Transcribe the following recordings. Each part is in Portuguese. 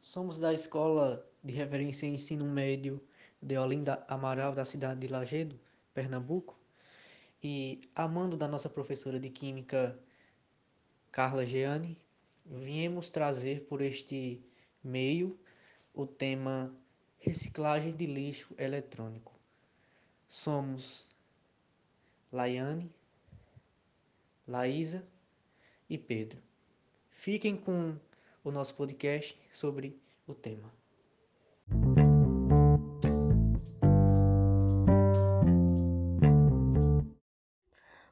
Somos da Escola de Referência em Ensino Médio de Olinda Amaral, da cidade de Lagedo, Pernambuco, e amando da nossa professora de Química, Carla Geane, viemos trazer por este meio o tema reciclagem de lixo eletrônico. Somos Laiane, Laísa e Pedro. Fiquem com o nosso podcast sobre o tema.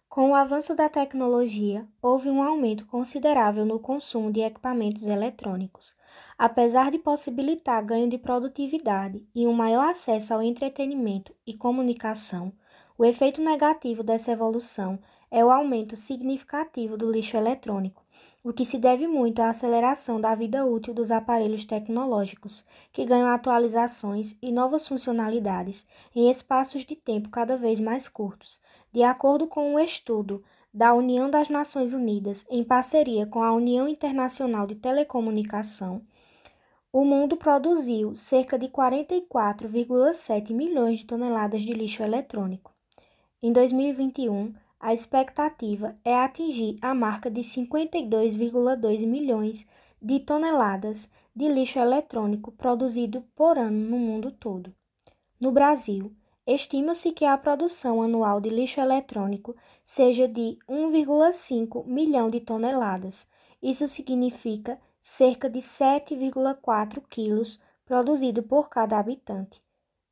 Com o avanço da tecnologia, houve um aumento considerável no consumo de equipamentos eletrônicos. Apesar de possibilitar ganho de produtividade e um maior acesso ao entretenimento e comunicação, o efeito negativo dessa evolução é o aumento significativo do lixo eletrônico, o que se deve muito à aceleração da vida útil dos aparelhos tecnológicos, que ganham atualizações e novas funcionalidades em espaços de tempo cada vez mais curtos, de acordo com um estudo da União das Nações Unidas, em parceria com a União Internacional de Telecomunicação. O mundo produziu cerca de 44,7 milhões de toneladas de lixo eletrônico. Em 2021, a expectativa é atingir a marca de 52,2 milhões de toneladas de lixo eletrônico produzido por ano no mundo todo. No Brasil, estima-se que a produção anual de lixo eletrônico seja de 1,5 milhão de toneladas. Isso significa cerca de 7,4 quilos produzido por cada habitante.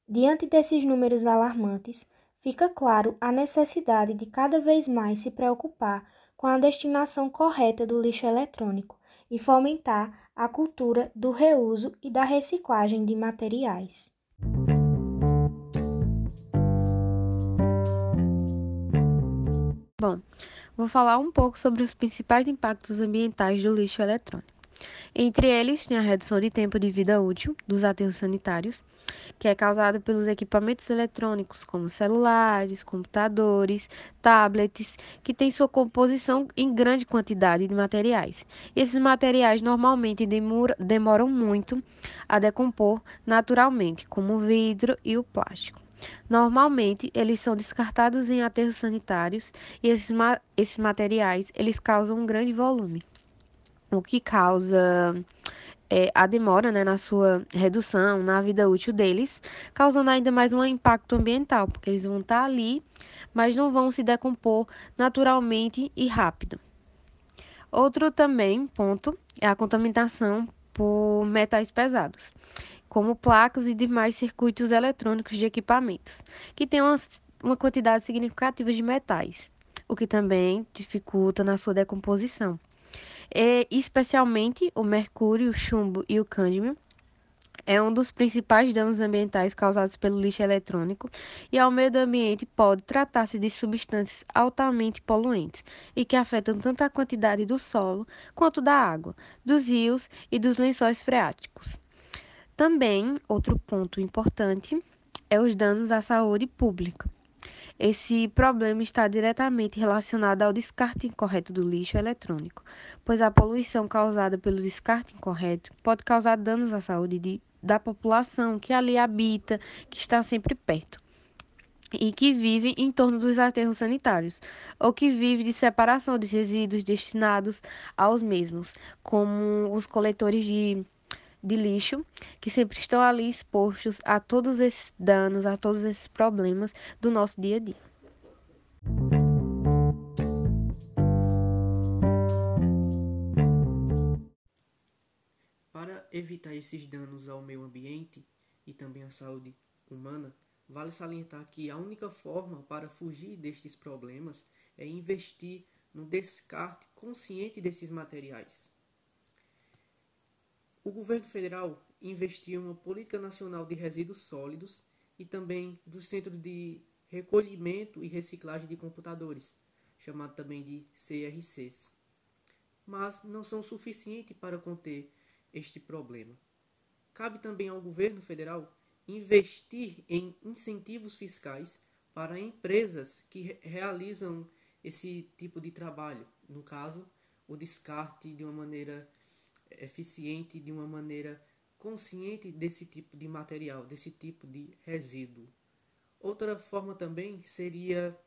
Diante desses números alarmantes, fica claro a necessidade de cada vez mais se preocupar com a destinação correta do lixo eletrônico e fomentar a cultura do reuso e da reciclagem de materiais. Bom, vou falar um pouco sobre os principais impactos ambientais do lixo eletrônico. Entre eles, tem a redução de tempo de vida útil dos aterros sanitários, que é causado pelos equipamentos eletrônicos, como celulares, computadores, tablets, que têm sua composição em grande quantidade de materiais. Esses materiais normalmente demoram muito a decompor naturalmente, como o vidro e o plástico. Normalmente, eles são descartados em aterros sanitários e esses, ma esses materiais eles causam um grande volume, o que causa é, a demora né, na sua redução, na vida útil deles, causando ainda mais um impacto ambiental, porque eles vão estar ali, mas não vão se decompor naturalmente e rápido. Outro também ponto é a contaminação por metais pesados, como placas e demais circuitos eletrônicos de equipamentos, que têm uma, uma quantidade significativa de metais, o que também dificulta na sua decomposição e, especialmente o mercúrio, o chumbo e o cândio, é um dos principais danos ambientais causados pelo lixo eletrônico e ao meio ambiente pode tratar-se de substâncias altamente poluentes e que afetam tanto a quantidade do solo quanto da água, dos rios e dos lençóis freáticos. Também, outro ponto importante é os danos à saúde pública. Esse problema está diretamente relacionado ao descarte incorreto do lixo eletrônico, pois a poluição causada pelo descarte incorreto pode causar danos à saúde de, da população que ali habita, que está sempre perto e que vive em torno dos aterros sanitários, ou que vive de separação de resíduos destinados aos mesmos, como os coletores de de lixo que sempre estão ali expostos a todos esses danos, a todos esses problemas do nosso dia a dia. Para evitar esses danos ao meio ambiente e também à saúde humana, vale salientar que a única forma para fugir destes problemas é investir no descarte consciente desses materiais. O governo federal investiu uma política nacional de resíduos sólidos e também do Centro de Recolhimento e Reciclagem de Computadores, chamado também de CRCs. Mas não são suficientes para conter este problema. Cabe também ao governo federal investir em incentivos fiscais para empresas que realizam esse tipo de trabalho, no caso, o descarte de uma maneira eficiente, de uma maneira consciente desse tipo de material, desse tipo de resíduo. Outra forma também seria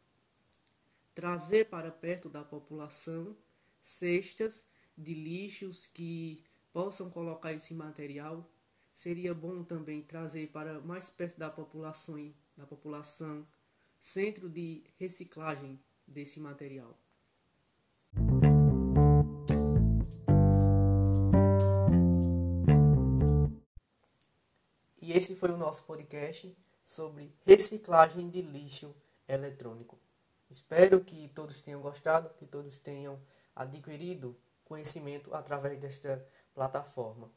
trazer para perto da população cestas de lixos que possam colocar esse material. Seria bom também trazer para mais perto da população, da população centro de reciclagem desse material. Esse foi o nosso podcast sobre reciclagem de lixo eletrônico. Espero que todos tenham gostado, que todos tenham adquirido conhecimento através desta plataforma.